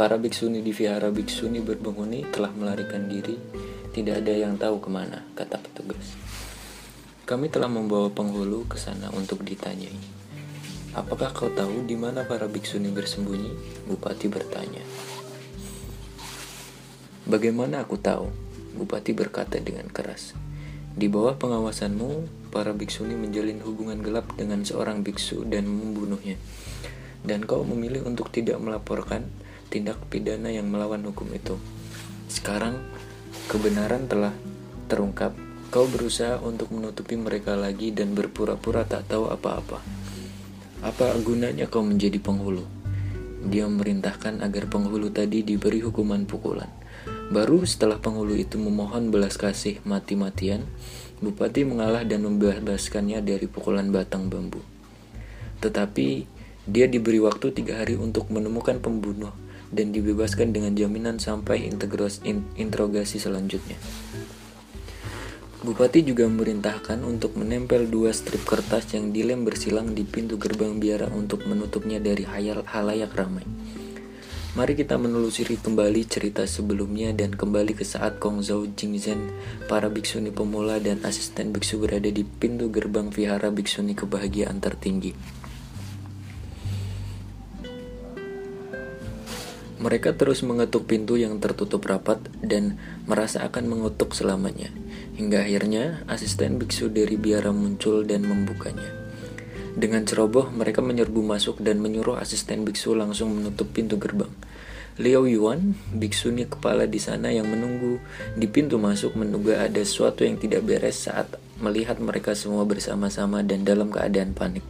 para biksuni di vihara biksuni berpenghuni telah melarikan diri. Tidak ada yang tahu ke mana, kata petugas. Kami telah membawa penghulu ke sana untuk ditanyai. Apakah kau tahu di mana para biksuni bersembunyi? Bupati bertanya. Bagaimana aku tahu? Bupati berkata dengan keras. Di bawah pengawasanmu, para biksuni menjalin hubungan gelap dengan seorang biksu dan membunuhnya. Dan kau memilih untuk tidak melaporkan tindak pidana yang melawan hukum itu. Sekarang, kebenaran telah terungkap. Kau berusaha untuk menutupi mereka lagi dan berpura-pura tak tahu apa-apa. Apa gunanya kau menjadi penghulu? Dia memerintahkan agar penghulu tadi diberi hukuman pukulan. Baru setelah penghulu itu memohon belas kasih mati-matian, Bupati mengalah dan membebaskannya dari pukulan batang bambu. Tetapi dia diberi waktu tiga hari untuk menemukan pembunuh dan dibebaskan dengan jaminan sampai interogasi selanjutnya. Bupati juga memerintahkan untuk menempel dua strip kertas yang dilem bersilang di pintu gerbang biara untuk menutupnya dari hayal halayak ramai. Mari kita menelusuri kembali cerita sebelumnya dan kembali ke saat Kong Zhao Jingzhen, para biksuni pemula dan asisten biksu berada di pintu gerbang vihara biksuni kebahagiaan tertinggi. Mereka terus mengetuk pintu yang tertutup rapat dan merasa akan mengutuk selamanya. Hingga akhirnya asisten biksu dari biara muncul dan membukanya. Dengan ceroboh, mereka menyerbu masuk dan menyuruh asisten biksu langsung menutup pintu gerbang. Liao Yuan, biksuni kepala di sana yang menunggu di pintu masuk menduga ada sesuatu yang tidak beres saat melihat mereka semua bersama-sama dan dalam keadaan panik.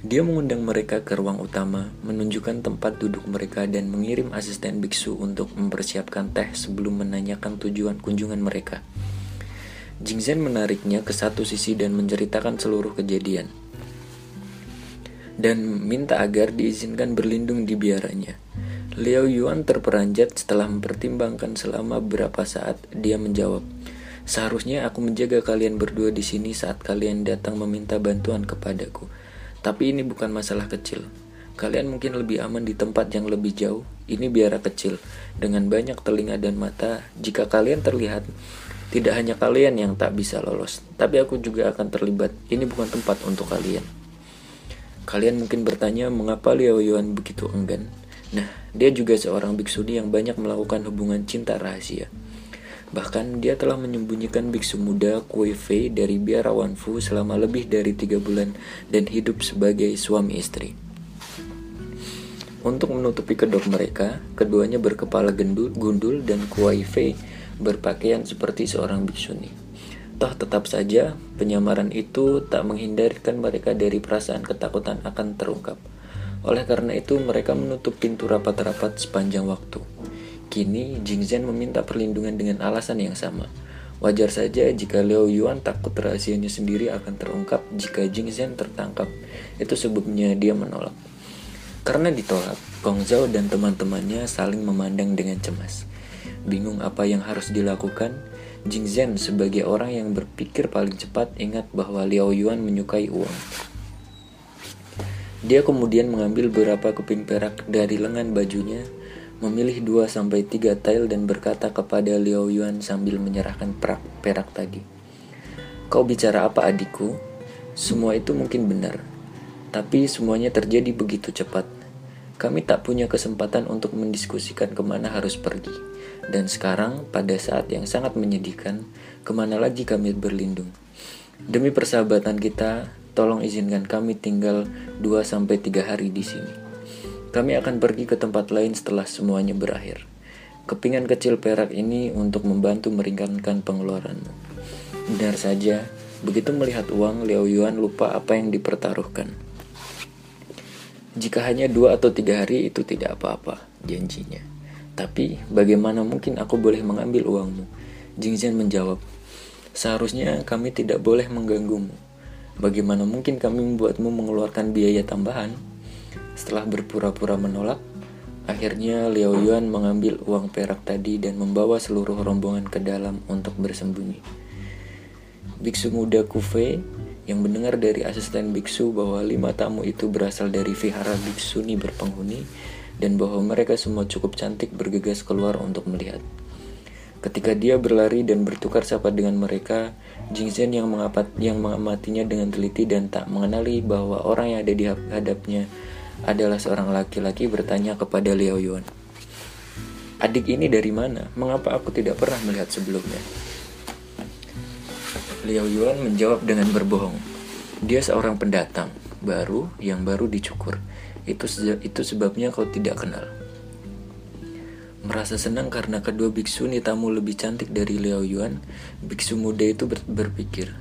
Dia mengundang mereka ke ruang utama, menunjukkan tempat duduk mereka dan mengirim asisten biksu untuk mempersiapkan teh sebelum menanyakan tujuan kunjungan mereka. Jingzhen menariknya ke satu sisi dan menceritakan seluruh kejadian. Dan minta agar diizinkan berlindung di biaranya. Liao Yuan terperanjat setelah mempertimbangkan selama beberapa saat. Dia menjawab, Seharusnya aku menjaga kalian berdua di sini saat kalian datang meminta bantuan kepadaku. Tapi ini bukan masalah kecil. Kalian mungkin lebih aman di tempat yang lebih jauh. Ini biara kecil, dengan banyak telinga dan mata. Jika kalian terlihat, tidak hanya kalian yang tak bisa lolos, tapi aku juga akan terlibat. Ini bukan tempat untuk kalian. Kalian mungkin bertanya mengapa Liao Yuan begitu enggan. Nah, dia juga seorang biksuni yang banyak melakukan hubungan cinta rahasia. Bahkan dia telah menyembunyikan biksu muda Kui Fei dari biarawan Fu selama lebih dari tiga bulan dan hidup sebagai suami istri. Untuk menutupi kedok mereka, keduanya berkepala gendul, gundul dan Kuai Fei berpakaian seperti seorang biksuni. Toh tetap saja, penyamaran itu tak menghindarkan mereka dari perasaan ketakutan akan terungkap. Oleh karena itu, mereka menutup pintu rapat-rapat sepanjang waktu. Kini, Jing Zhen meminta perlindungan dengan alasan yang sama. Wajar saja jika Liao Yuan takut rahasianya sendiri akan terungkap jika Jing Zhen tertangkap. Itu sebabnya dia menolak. Karena ditolak, Gong Zhao dan teman-temannya saling memandang dengan cemas. Bingung apa yang harus dilakukan, Jing Zhen sebagai orang yang berpikir paling cepat ingat bahwa Liao Yuan menyukai uang. Dia kemudian mengambil beberapa keping perak dari lengan bajunya, memilih 2 sampai 3 tail dan berkata kepada Liao Yuan sambil menyerahkan perak, perak tadi. Kau bicara apa adikku? Semua itu mungkin benar, tapi semuanya terjadi begitu cepat. Kami tak punya kesempatan untuk mendiskusikan ke mana harus pergi. Dan sekarang, pada saat yang sangat menyedihkan, ke mana lagi kami berlindung? Demi persahabatan kita, tolong izinkan kami tinggal 2-3 hari di sini. Kami akan pergi ke tempat lain setelah semuanya berakhir. Kepingan kecil perak ini untuk membantu meringankan pengeluaranmu. Benar saja, begitu melihat uang, Liao Yuan lupa apa yang dipertaruhkan. Jika hanya dua atau tiga hari itu tidak apa-apa, janjinya. Tapi bagaimana mungkin aku boleh mengambil uangmu? Jingzhen menjawab, seharusnya kami tidak boleh mengganggumu. Bagaimana mungkin kami membuatmu mengeluarkan biaya tambahan? Setelah berpura-pura menolak, akhirnya Liao Yuan mengambil uang perak tadi dan membawa seluruh rombongan ke dalam untuk bersembunyi. Biksu muda Kufei yang mendengar dari asisten biksu bahwa lima tamu itu berasal dari vihara biksuni berpenghuni, dan bahwa mereka semua cukup cantik bergegas keluar untuk melihat. Ketika dia berlari dan bertukar sapa dengan mereka, Jingzhen yang, yang mengamatinya dengan teliti dan tak mengenali bahwa orang yang ada di hadapnya adalah seorang laki-laki bertanya kepada Liao Yuan. Adik ini dari mana? Mengapa aku tidak pernah melihat sebelumnya? Liao Yuan menjawab dengan berbohong. Dia seorang pendatang baru yang baru dicukur. Itu itu sebabnya kau tidak kenal. Merasa senang karena kedua biksu tamu lebih cantik dari Liao Yuan, biksu muda itu ber berpikir,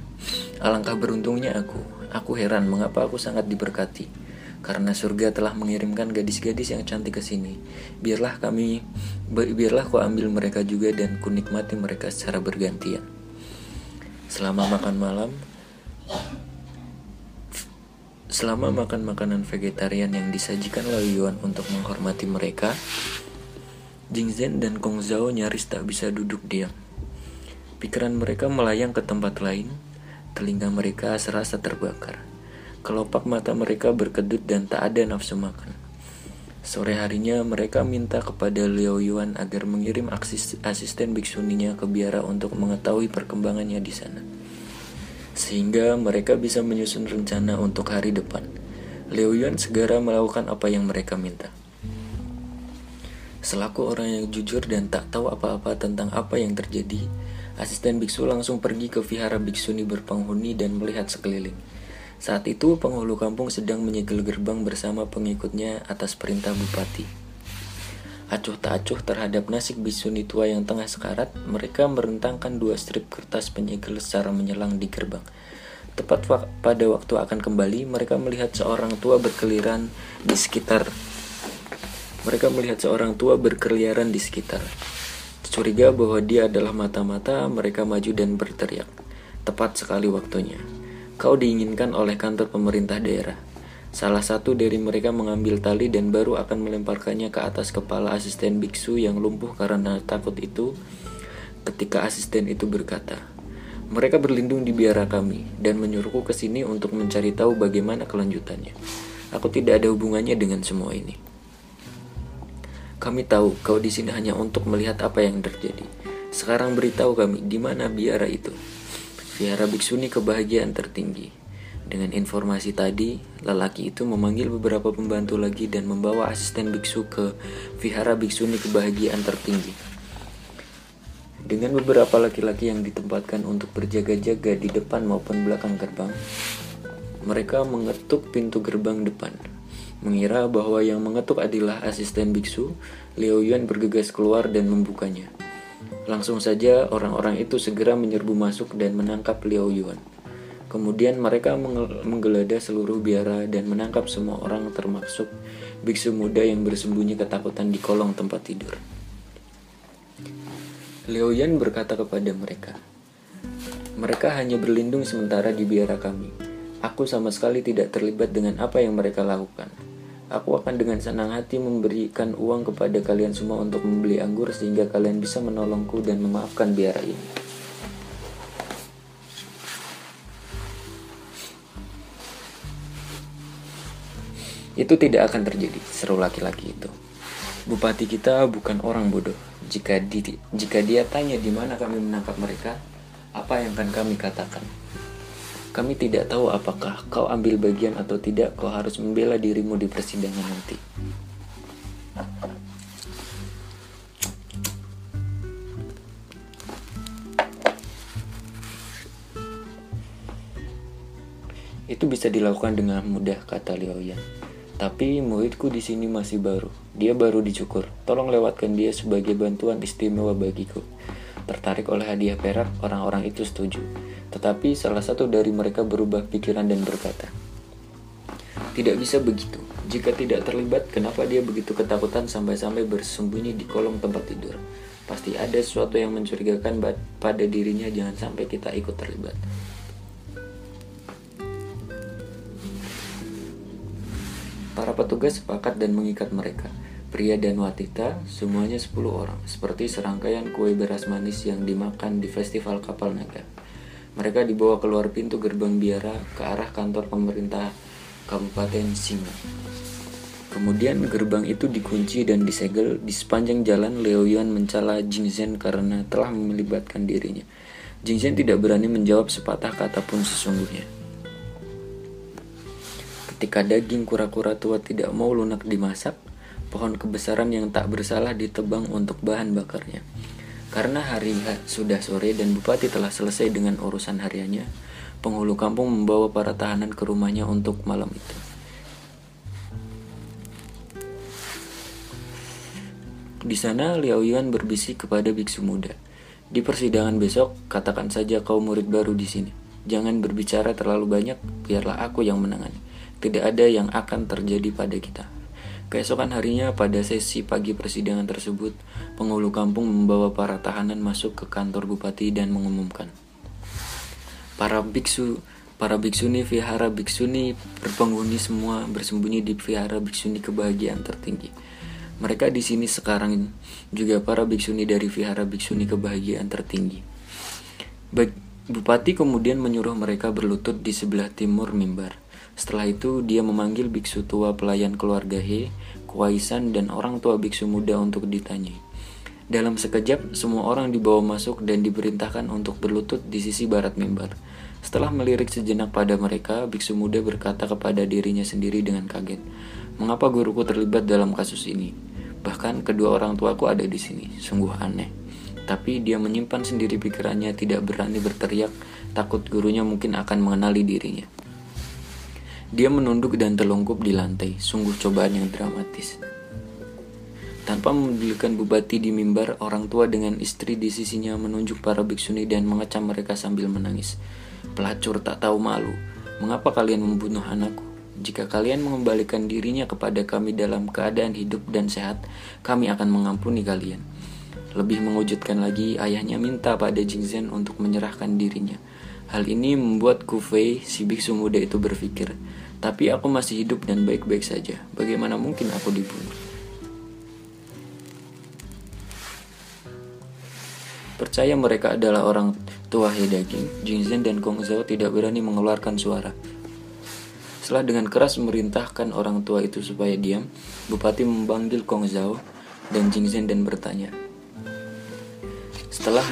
Alangkah beruntungnya aku, aku heran mengapa aku sangat diberkati. Karena surga telah mengirimkan gadis-gadis yang cantik ke sini. Biarlah kami, biarlah kau ambil mereka juga dan kunikmati mereka secara bergantian. Selama makan malam, selama makan makanan vegetarian yang disajikan Liao Yuan untuk menghormati mereka, Jing Zhen dan Kong Zhao nyaris tak bisa duduk diam. Pikiran mereka melayang ke tempat lain, telinga mereka serasa terbakar. Kelopak mata mereka berkedut dan tak ada nafsu makan. Sore harinya mereka minta kepada Liao Yuan agar mengirim asisten biksuninya ke biara untuk mengetahui perkembangannya di sana. Sehingga mereka bisa menyusun rencana untuk hari depan. Liao Yuan segera melakukan apa yang mereka minta. Selaku orang yang jujur dan tak tahu apa-apa tentang apa yang terjadi, asisten biksu langsung pergi ke vihara biksuni berpenghuni dan melihat sekeliling. Saat itu penghulu kampung sedang menyegel gerbang bersama pengikutnya atas perintah bupati. Acuh tak acuh terhadap nasib biksuni tua yang tengah sekarat, mereka merentangkan dua strip kertas penyegel secara menyelang di gerbang. Tepat pada waktu akan kembali, mereka melihat seorang tua berkeliran di sekitar mereka melihat seorang tua berkeliaran di sekitar. Curiga bahwa dia adalah mata-mata, mereka maju dan berteriak. Tepat sekali waktunya. Kau diinginkan oleh kantor pemerintah daerah. Salah satu dari mereka mengambil tali dan baru akan melemparkannya ke atas kepala asisten biksu yang lumpuh karena takut itu. Ketika asisten itu berkata, mereka berlindung di biara kami dan menyuruhku ke sini untuk mencari tahu bagaimana kelanjutannya. Aku tidak ada hubungannya dengan semua ini. Kami tahu kau di sini hanya untuk melihat apa yang terjadi. Sekarang beritahu kami di mana biara itu. Biara biksuni kebahagiaan tertinggi. Dengan informasi tadi, lelaki itu memanggil beberapa pembantu lagi dan membawa asisten biksu ke vihara biksuni kebahagiaan tertinggi. Dengan beberapa laki-laki yang ditempatkan untuk berjaga-jaga di depan maupun belakang gerbang, mereka mengetuk pintu gerbang depan. Mengira bahwa yang mengetuk adalah asisten biksu, Liao Yuan bergegas keluar dan membukanya. Langsung saja orang-orang itu segera menyerbu masuk dan menangkap Liao Yuan. Kemudian mereka menggeledah seluruh biara dan menangkap semua orang termasuk biksu muda yang bersembunyi ketakutan di kolong tempat tidur. Liao Yuan berkata kepada mereka, "Mereka hanya berlindung sementara di biara kami. Aku sama sekali tidak terlibat dengan apa yang mereka lakukan." Aku akan dengan senang hati memberikan uang kepada kalian semua untuk membeli anggur sehingga kalian bisa menolongku dan memaafkan biara ini. Itu tidak akan terjadi, seru laki-laki itu. Bupati kita bukan orang bodoh. Jika, di, jika dia tanya di mana kami menangkap mereka, apa yang akan kami katakan? Kami tidak tahu apakah kau ambil bagian atau tidak, kau harus membela dirimu di persidangan nanti. Itu bisa dilakukan dengan mudah, kata Liao Yan. Tapi muridku di sini masih baru. Dia baru dicukur. Tolong lewatkan dia sebagai bantuan istimewa bagiku. Tertarik oleh hadiah perak, orang-orang itu setuju. Tetapi salah satu dari mereka berubah pikiran dan berkata, "Tidak bisa begitu. Jika tidak terlibat, kenapa dia begitu ketakutan sampai-sampai bersembunyi di kolong tempat tidur? Pasti ada sesuatu yang mencurigakan pada dirinya. Jangan sampai kita ikut terlibat." Para petugas sepakat dan mengikat mereka. Pria dan wanita, semuanya 10 orang, seperti serangkaian kue beras manis yang dimakan di festival kapal naga. Mereka dibawa keluar pintu gerbang biara ke arah kantor pemerintah Kabupaten Singa. Kemudian gerbang itu dikunci dan disegel di sepanjang jalan Leo Yuan mencela Jing Zhen karena telah melibatkan dirinya. Jing Zhen tidak berani menjawab sepatah kata pun sesungguhnya. Ketika daging kura-kura tua tidak mau lunak dimasak, pohon kebesaran yang tak bersalah ditebang untuk bahan bakarnya. Karena hari sudah sore dan bupati telah selesai dengan urusan hariannya, penghulu kampung membawa para tahanan ke rumahnya untuk malam itu. Di sana Liao Yuan berbisik kepada biksu muda. Di persidangan besok, katakan saja kau murid baru di sini. Jangan berbicara terlalu banyak, biarlah aku yang menangani. Tidak ada yang akan terjadi pada kita. Keesokan harinya pada sesi pagi persidangan tersebut, penghulu kampung membawa para tahanan masuk ke kantor bupati dan mengumumkan. Para biksu Para biksuni vihara biksuni berpenghuni semua bersembunyi di vihara biksuni kebahagiaan tertinggi. Mereka di sini sekarang juga para biksuni dari vihara biksuni kebahagiaan tertinggi. Bupati kemudian menyuruh mereka berlutut di sebelah timur mimbar. Setelah itu dia memanggil biksu tua pelayan keluarga He, Kuaisan dan orang tua biksu muda untuk ditanyai. Dalam sekejap, semua orang dibawa masuk dan diperintahkan untuk berlutut di sisi barat mimbar. Setelah melirik sejenak pada mereka, biksu muda berkata kepada dirinya sendiri dengan kaget, "Mengapa guruku terlibat dalam kasus ini?" Bahkan kedua orang tuaku ada di sini, sungguh aneh. Tapi dia menyimpan sendiri pikirannya, tidak berani berteriak, takut gurunya mungkin akan mengenali dirinya. Dia menunduk dan terlungkup di lantai, sungguh cobaan yang dramatis. Tanpa membedakan bupati di mimbar, orang tua dengan istri di sisinya menunjuk para biksuni dan mengecam mereka sambil menangis. Pelacur tak tahu malu, mengapa kalian membunuh anakku? Jika kalian mengembalikan dirinya kepada kami dalam keadaan hidup dan sehat, kami akan mengampuni kalian. Lebih mengujudkan lagi, ayahnya minta pada Jingzhen untuk menyerahkan dirinya. Hal ini membuat Kufei, si biksu muda itu berpikir, tapi aku masih hidup dan baik-baik saja. Bagaimana mungkin aku dibunuh? Percaya mereka adalah orang tua Hedaging, Jingzhen dan Kong Zhao tidak berani mengeluarkan suara. Setelah dengan keras memerintahkan orang tua itu supaya diam, Bupati memanggil Kong Zhao dan Jing Zhen dan bertanya, Setelah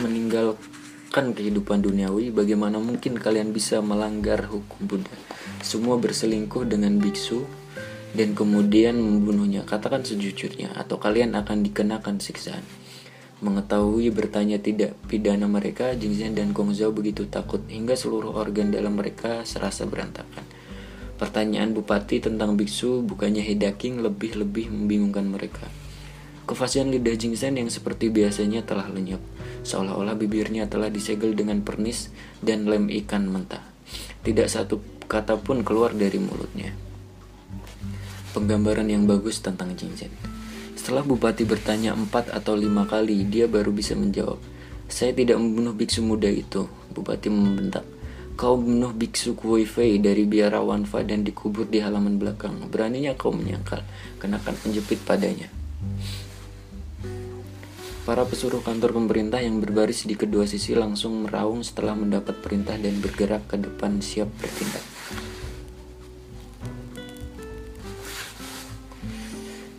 meninggalkan kehidupan duniawi, bagaimana mungkin kalian bisa melanggar hukum Buddha? Semua berselingkuh dengan biksu dan kemudian membunuhnya. Katakan sejujurnya, atau kalian akan dikenakan siksaan. Mengetahui bertanya tidak pidana mereka, Jing Zhen dan Kong Zhao begitu takut hingga seluruh organ dalam mereka serasa berantakan. Pertanyaan bupati tentang biksu bukannya Hedaking lebih-lebih membingungkan mereka. Kefasihan lidah Jingsen yang seperti biasanya telah lenyap, seolah-olah bibirnya telah disegel dengan pernis dan lem ikan mentah. Tidak satu kata pun keluar dari mulutnya. Penggambaran yang bagus tentang Jingsen. Setelah bupati bertanya empat atau lima kali, dia baru bisa menjawab. Saya tidak membunuh biksu muda itu, bupati membentak. Kau membunuh biksu Kuifei dari biara Wanfa dan dikubur di halaman belakang. Beraninya kau menyangkal, kenakan penjepit padanya. Para pesuruh kantor pemerintah yang berbaris di kedua sisi langsung meraung setelah mendapat perintah dan bergerak ke depan siap bertindak.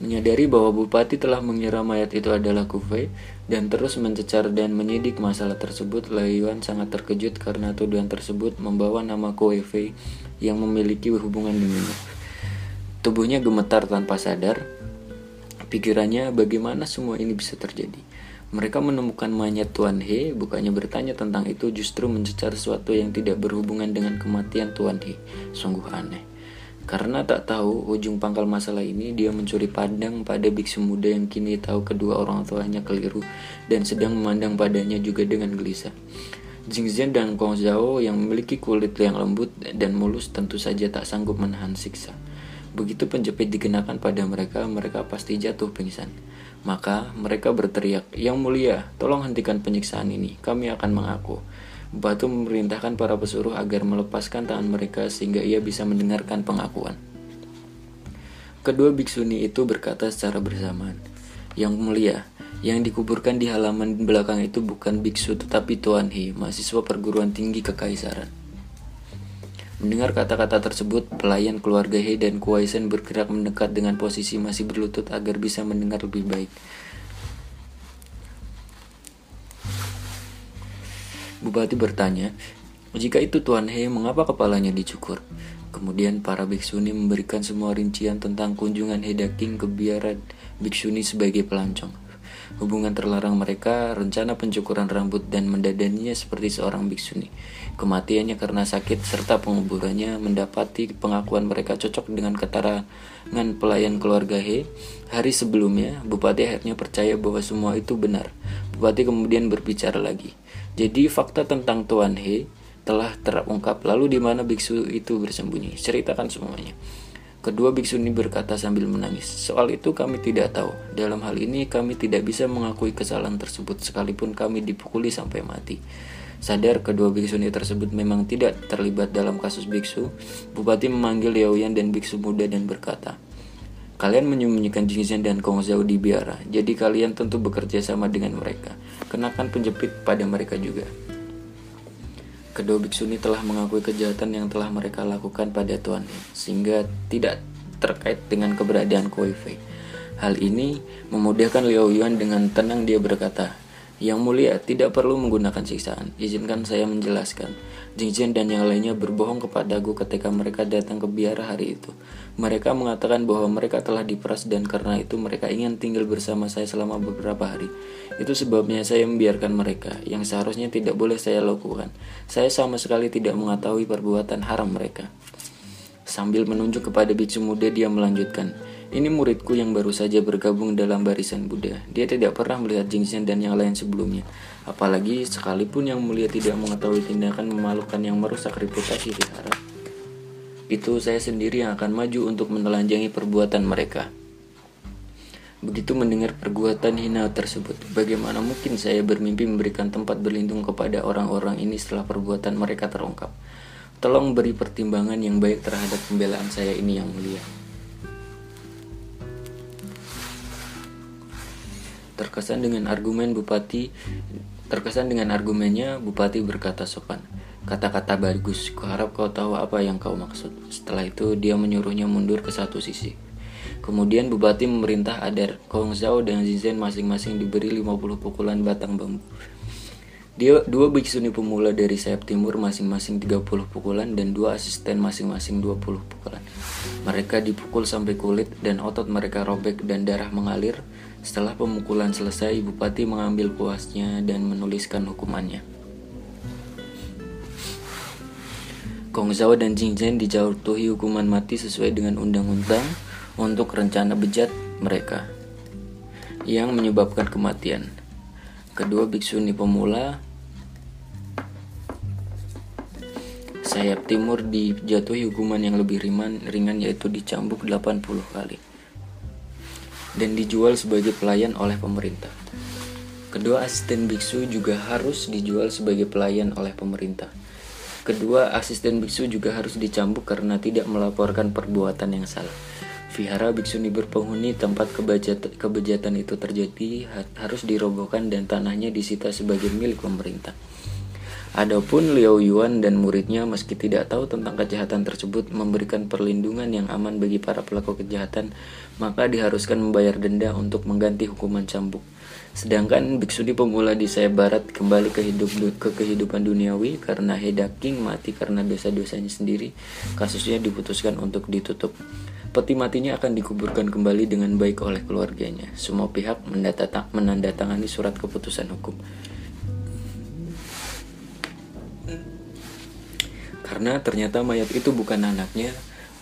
Menyadari bahwa bupati telah mengira mayat itu adalah Kufei, dan terus mencecar dan menyidik masalah tersebut, Layuan sangat terkejut karena tuduhan tersebut membawa nama Koefe yang memiliki hubungan dengannya. Tubuhnya gemetar tanpa sadar. Pikirannya bagaimana semua ini bisa terjadi. Mereka menemukan mayat Tuan He, bukannya bertanya tentang itu justru mencecar sesuatu yang tidak berhubungan dengan kematian Tuan He. Sungguh aneh. Karena tak tahu ujung pangkal masalah ini, dia mencuri pandang pada biksu muda yang kini tahu kedua orang tuanya keliru dan sedang memandang padanya juga dengan gelisah. Jingzhen dan Kong Zhao yang memiliki kulit yang lembut dan mulus tentu saja tak sanggup menahan siksa. Begitu penjepit dikenakan pada mereka, mereka pasti jatuh pingsan. Maka mereka berteriak, Yang mulia, tolong hentikan penyiksaan ini, kami akan mengaku. Batu memerintahkan para pesuruh agar melepaskan tangan mereka sehingga ia bisa mendengarkan pengakuan. Kedua biksuni itu berkata secara bersamaan, Yang mulia, yang dikuburkan di halaman belakang itu bukan biksu tetapi Tuan He, mahasiswa perguruan tinggi kekaisaran. Mendengar kata-kata tersebut, pelayan keluarga He dan Kuaisen bergerak mendekat dengan posisi masih berlutut agar bisa mendengar lebih baik. Bupati bertanya, jika itu Tuan He, mengapa kepalanya dicukur? Kemudian para biksu ini memberikan semua rincian tentang kunjungan Hedaking ke biara biksuni sebagai pelancong hubungan terlarang mereka, rencana pencukuran rambut dan mendadaninya seperti seorang biksuni. Kematiannya karena sakit serta penguburannya mendapati pengakuan mereka cocok dengan keterangan pelayan keluarga He. Hari sebelumnya, Bupati akhirnya percaya bahwa semua itu benar. Bupati kemudian berbicara lagi. Jadi fakta tentang Tuan He telah terungkap. Lalu di mana biksu itu bersembunyi? Ceritakan semuanya. Kedua biksu ini berkata sambil menangis, "Soal itu kami tidak tahu. Dalam hal ini kami tidak bisa mengakui kesalahan tersebut sekalipun kami dipukuli sampai mati." Sadar kedua biksu ini tersebut memang tidak terlibat dalam kasus biksu, Bupati memanggil Yaoyan dan biksu muda dan berkata, Kalian menyembunyikan Jingzhen dan Kong Zhao di biara, jadi kalian tentu bekerja sama dengan mereka. Kenakan penjepit pada mereka juga. Kedua biksu ini telah mengakui kejahatan yang telah mereka lakukan pada Tuan sehingga tidak terkait dengan keberadaan Koi Fei. Hal ini memudahkan Liao Yuan dengan tenang dia berkata, Yang mulia, tidak perlu menggunakan siksaan. Izinkan saya menjelaskan. Jing Jian dan yang lainnya berbohong kepadaku ketika mereka datang ke biara hari itu. Mereka mengatakan bahwa mereka telah diperas dan karena itu mereka ingin tinggal bersama saya selama beberapa hari. Itu sebabnya saya membiarkan mereka, yang seharusnya tidak boleh saya lakukan. Saya sama sekali tidak mengetahui perbuatan haram mereka. Sambil menunjuk kepada biksu muda, dia melanjutkan, ini muridku yang baru saja bergabung dalam barisan Buddha. Dia tidak pernah melihat Jingxian dan yang lain sebelumnya. Apalagi sekalipun yang mulia tidak mengetahui tindakan memalukan yang merusak reputasi vihara. Itu saya sendiri yang akan maju untuk menelanjangi perbuatan mereka. Begitu mendengar perbuatan hina tersebut, bagaimana mungkin saya bermimpi memberikan tempat berlindung kepada orang-orang ini setelah perbuatan mereka terungkap? Tolong beri pertimbangan yang baik terhadap pembelaan saya ini yang mulia. Terkesan dengan argumen Bupati Terkesan dengan argumennya, Bupati berkata sopan. Kata-kata bagus, kuharap kau tahu apa yang kau maksud. Setelah itu, dia menyuruhnya mundur ke satu sisi. Kemudian Bupati memerintah agar Kong Zhao dan Zizen masing-masing diberi 50 pukulan batang bambu. Dia dua biksuni pemula dari sayap timur masing-masing 30 pukulan dan dua asisten masing-masing 20 pukulan. Mereka dipukul sampai kulit dan otot mereka robek dan darah mengalir setelah pemukulan selesai, Bupati mengambil puasnya dan menuliskan hukumannya. Kong Zhao dan Jing Zhen dijatuhi hukuman mati sesuai dengan undang-undang untuk rencana bejat mereka yang menyebabkan kematian. Kedua biksuni pemula sayap timur dijatuhi hukuman yang lebih ringan yaitu dicambuk 80 kali dan dijual sebagai pelayan oleh pemerintah. Kedua asisten biksu juga harus dijual sebagai pelayan oleh pemerintah. Kedua asisten biksu juga harus dicambuk karena tidak melaporkan perbuatan yang salah. Vihara biksuni berpenghuni tempat kebejatan itu terjadi harus dirobohkan dan tanahnya disita sebagai milik pemerintah. Adapun Liao Yuan dan muridnya meski tidak tahu tentang kejahatan tersebut memberikan perlindungan yang aman bagi para pelaku kejahatan, maka diharuskan membayar denda untuk mengganti hukuman cambuk. Sedangkan biksu di pemula di saya barat kembali ke hidup ke kehidupan duniawi karena Heda King mati karena dosa-dosanya sendiri, kasusnya diputuskan untuk ditutup. Peti matinya akan dikuburkan kembali dengan baik oleh keluarganya. Semua pihak menandatangani surat keputusan hukum. Karena ternyata mayat itu bukan anaknya,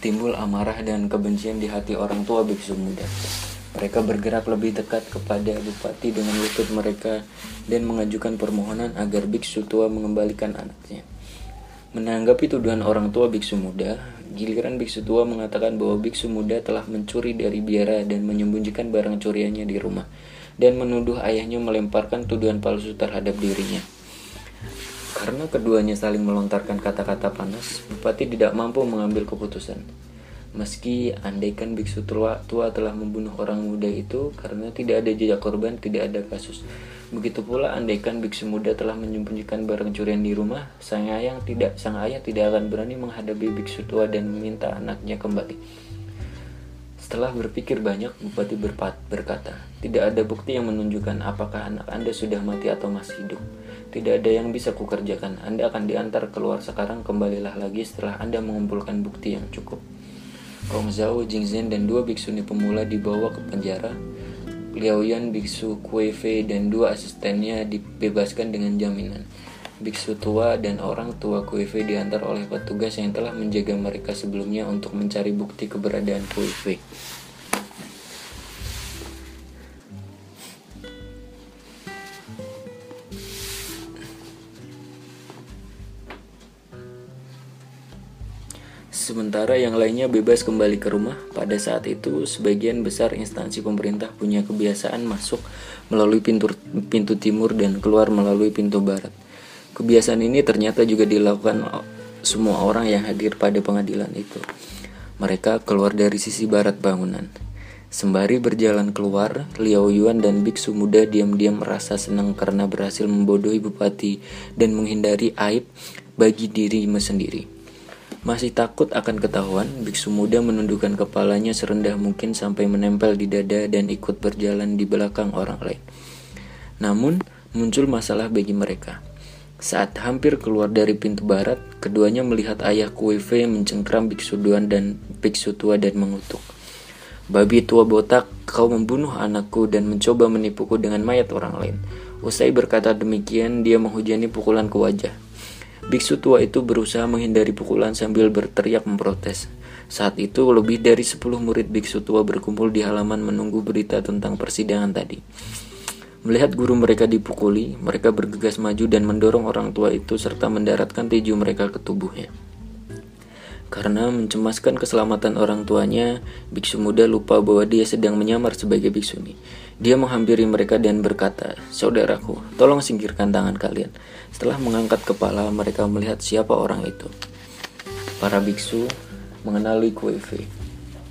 timbul amarah dan kebencian di hati orang tua biksu muda. Mereka bergerak lebih dekat kepada bupati dengan lutut mereka dan mengajukan permohonan agar biksu tua mengembalikan anaknya. Menanggapi tuduhan orang tua biksu muda, giliran biksu tua mengatakan bahwa biksu muda telah mencuri dari biara dan menyembunyikan barang curiannya di rumah dan menuduh ayahnya melemparkan tuduhan palsu terhadap dirinya. Karena keduanya saling melontarkan kata-kata panas, Bupati tidak mampu mengambil keputusan. Meski andaikan biksu tua, tua telah membunuh orang muda itu karena tidak ada jejak korban, tidak ada kasus. Begitu pula andaikan biksu muda telah menyembunyikan barang curian di rumah, sang ayah tidak sang ayah tidak akan berani menghadapi biksu tua dan meminta anaknya kembali. Setelah berpikir banyak, Bupati berpat, berkata, tidak ada bukti yang menunjukkan apakah anak Anda sudah mati atau masih hidup. Tidak ada yang bisa kukerjakan. Anda akan diantar keluar sekarang, kembalilah lagi setelah Anda mengumpulkan bukti yang cukup. Kong Zhao, Jing Zhen, dan dua biksuni pemula dibawa ke penjara. Liao Yan, biksu Kue Fei, dan dua asistennya dibebaskan dengan jaminan. Biksu tua dan orang tua Kue Fei diantar oleh petugas yang telah menjaga mereka sebelumnya untuk mencari bukti keberadaan Kue Fei. Sementara yang lainnya bebas kembali ke rumah, pada saat itu sebagian besar instansi pemerintah punya kebiasaan masuk melalui pintu, pintu timur dan keluar melalui pintu barat. Kebiasaan ini ternyata juga dilakukan semua orang yang hadir pada pengadilan itu. Mereka keluar dari sisi barat bangunan. Sembari berjalan keluar, Liao Yuan dan biksu muda diam-diam merasa senang karena berhasil membodohi bupati dan menghindari aib bagi diri sendiri. Masih takut akan ketahuan, biksu muda menundukkan kepalanya serendah mungkin sampai menempel di dada dan ikut berjalan di belakang orang lain. Namun, muncul masalah bagi mereka. Saat hampir keluar dari pintu barat, keduanya melihat ayah Kuife mencengkram biksu duan dan biksu tua dan mengutuk. Babi tua botak, kau membunuh anakku dan mencoba menipuku dengan mayat orang lain. Usai berkata demikian, dia menghujani pukulan ke wajah. Biksu tua itu berusaha menghindari pukulan sambil berteriak memprotes. Saat itu lebih dari 10 murid biksu tua berkumpul di halaman menunggu berita tentang persidangan tadi. Melihat guru mereka dipukuli, mereka bergegas maju dan mendorong orang tua itu serta mendaratkan tinju mereka ke tubuhnya. Karena mencemaskan keselamatan orang tuanya, biksu muda lupa bahwa dia sedang menyamar sebagai biksuni. Dia menghampiri mereka dan berkata, Saudaraku, tolong singkirkan tangan kalian. Setelah mengangkat kepala, mereka melihat siapa orang itu. Para biksu mengenali Kuefe.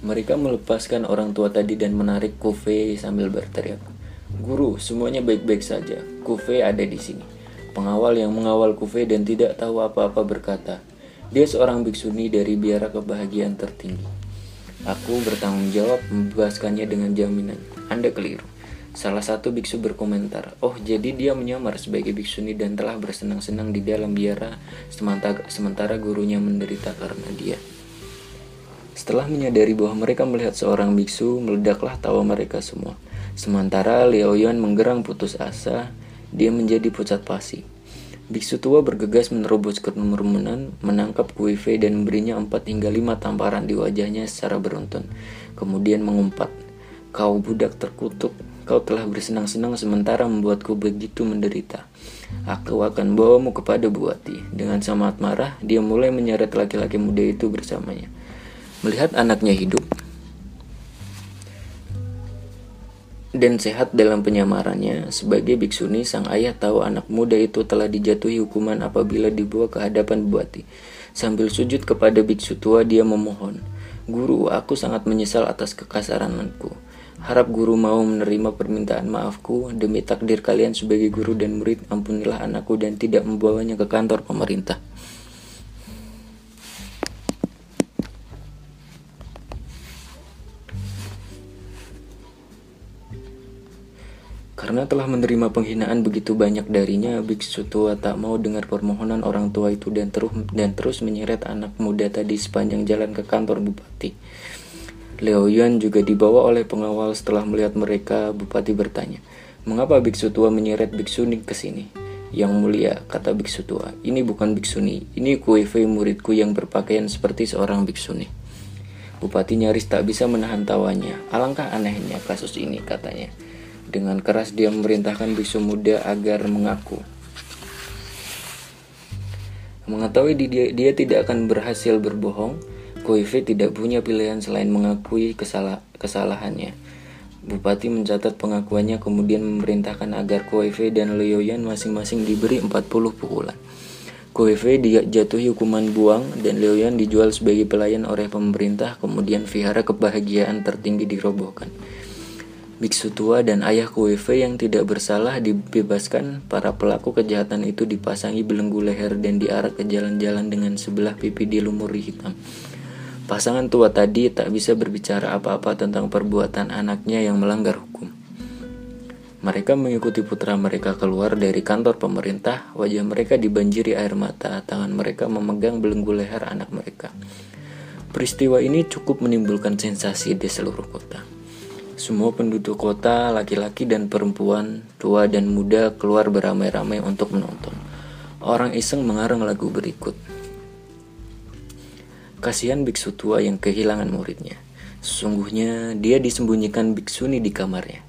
Mereka melepaskan orang tua tadi dan menarik Kufe sambil berteriak. Guru, semuanya baik-baik saja. Kufe ada di sini. Pengawal yang mengawal Kufe dan tidak tahu apa-apa berkata, dia seorang biksuni dari biara kebahagiaan tertinggi. Aku bertanggung jawab membebaskannya dengan jaminan. Anda keliru. Salah satu biksu berkomentar, "Oh, jadi dia menyamar sebagai biksuni dan telah bersenang-senang di dalam biara sementara, gurunya menderita karena dia." Setelah menyadari bahwa mereka melihat seorang biksu, meledaklah tawa mereka semua. Sementara Liao Yuan menggerang putus asa, dia menjadi pucat pasi. Biksu tua bergegas menerobos kerumunan, menangkap Kuife dan memberinya empat hingga lima tamparan di wajahnya secara beruntun. Kemudian mengumpat, Kau budak terkutuk, kau telah bersenang-senang sementara membuatku begitu menderita. Aku akan bawamu kepada Buati. Dengan sangat marah, dia mulai menyeret laki-laki muda itu bersamanya. Melihat anaknya hidup dan sehat dalam penyamarannya, sebagai biksuni, sang ayah tahu anak muda itu telah dijatuhi hukuman apabila dibawa ke hadapan Buati. Sambil sujud kepada biksu tua, dia memohon, Guru, aku sangat menyesal atas kekasaranku. Harap guru mau menerima permintaan maafku demi takdir kalian sebagai guru dan murid. Ampunilah anakku dan tidak membawanya ke kantor pemerintah. Karena telah menerima penghinaan begitu banyak darinya, biksu tua tak mau dengar permohonan orang tua itu dan terus dan terus menyeret anak muda tadi sepanjang jalan ke kantor bupati. Leo Yuan juga dibawa oleh pengawal setelah melihat mereka, Bupati bertanya, Mengapa biksu tua menyeret biksuni ke sini? Yang mulia, kata biksu tua, ini bukan biksuni, ini kuefe muridku yang berpakaian seperti seorang biksuni. Bupati nyaris tak bisa menahan tawanya. Alangkah anehnya kasus ini, katanya. Dengan keras dia memerintahkan biksu muda agar mengaku. Mengetahui dia, dia tidak akan berhasil berbohong, Koife tidak punya pilihan selain mengakui kesalah kesalahannya. Bupati mencatat pengakuannya kemudian memerintahkan agar Koife dan Leoyan masing-masing diberi 40 pukulan. Kuefe dijatuhi hukuman buang dan Liuyan dijual sebagai pelayan oleh pemerintah kemudian vihara kebahagiaan tertinggi dirobohkan. Biksu tua dan ayah Kuefe yang tidak bersalah dibebaskan, para pelaku kejahatan itu dipasangi belenggu leher dan diarak ke jalan-jalan dengan sebelah pipi dilumuri hitam. Pasangan tua tadi tak bisa berbicara apa-apa tentang perbuatan anaknya yang melanggar hukum. Mereka mengikuti putra mereka keluar dari kantor pemerintah, wajah mereka dibanjiri air mata, tangan mereka memegang belenggu leher anak mereka. Peristiwa ini cukup menimbulkan sensasi di seluruh kota. Semua penduduk kota, laki-laki dan perempuan, tua dan muda keluar beramai-ramai untuk menonton. Orang iseng mengarang lagu berikut. Kasihan biksu tua yang kehilangan muridnya. Sesungguhnya dia disembunyikan biksuni di kamarnya.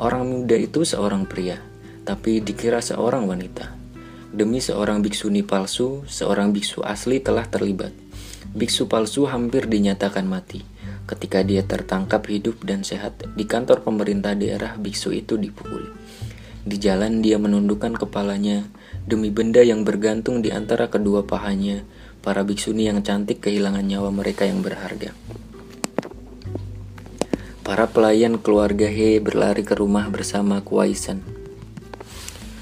Orang muda itu seorang pria, tapi dikira seorang wanita. Demi seorang biksuni palsu, seorang biksu asli telah terlibat. Biksu palsu hampir dinyatakan mati. Ketika dia tertangkap hidup dan sehat di kantor pemerintah daerah, biksu itu dipukuli. Di jalan dia menundukkan kepalanya demi benda yang bergantung di antara kedua pahanya. Para biksuni yang cantik kehilangan nyawa mereka yang berharga. Para pelayan keluarga He berlari ke rumah bersama Kuaisan.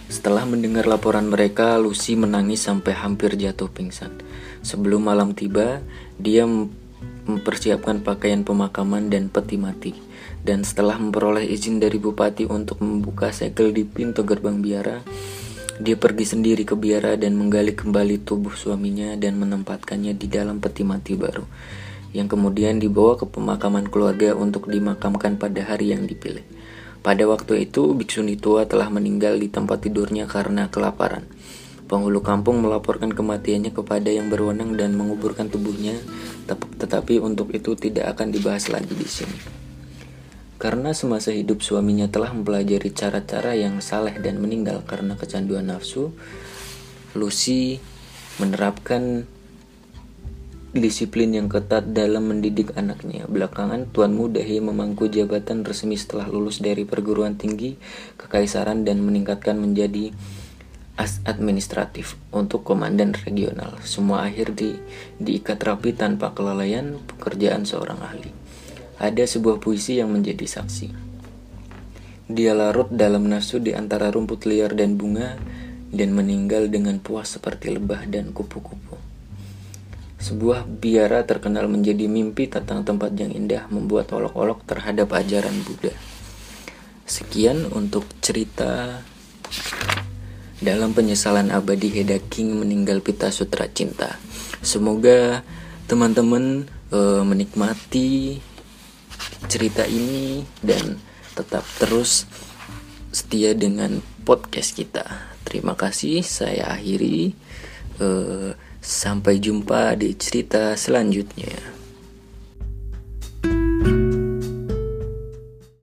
Setelah mendengar laporan mereka, Lucy menangis sampai hampir jatuh pingsan. Sebelum malam tiba, dia mempersiapkan pakaian pemakaman dan peti mati. Dan setelah memperoleh izin dari bupati untuk membuka segel di pintu gerbang biara, dia pergi sendiri ke biara dan menggali kembali tubuh suaminya dan menempatkannya di dalam peti mati baru yang kemudian dibawa ke pemakaman keluarga untuk dimakamkan pada hari yang dipilih. Pada waktu itu, biksuni tua telah meninggal di tempat tidurnya karena kelaparan. Penghulu kampung melaporkan kematiannya kepada yang berwenang dan menguburkan tubuhnya, tetapi untuk itu tidak akan dibahas lagi di sini. Karena semasa hidup suaminya telah mempelajari cara-cara yang saleh dan meninggal karena kecanduan nafsu, Lucy menerapkan disiplin yang ketat dalam mendidik anaknya. Belakangan, Tuan Muda He memangku jabatan resmi setelah lulus dari perguruan tinggi kekaisaran dan meningkatkan menjadi administratif untuk komandan regional. Semua akhir di, diikat rapi tanpa kelalaian pekerjaan seorang ahli. Ada sebuah puisi yang menjadi saksi. Dia larut dalam nafsu di antara rumput liar dan bunga dan meninggal dengan puas seperti lebah dan kupu-kupu. Sebuah biara terkenal menjadi mimpi tentang tempat yang indah membuat olok-olok terhadap ajaran Buddha. Sekian untuk cerita dalam penyesalan abadi Heda King meninggal Pita Sutra Cinta. Semoga teman-teman uh, menikmati cerita ini dan tetap terus setia dengan podcast kita. Terima kasih, saya akhiri. Uh, Sampai jumpa di cerita selanjutnya.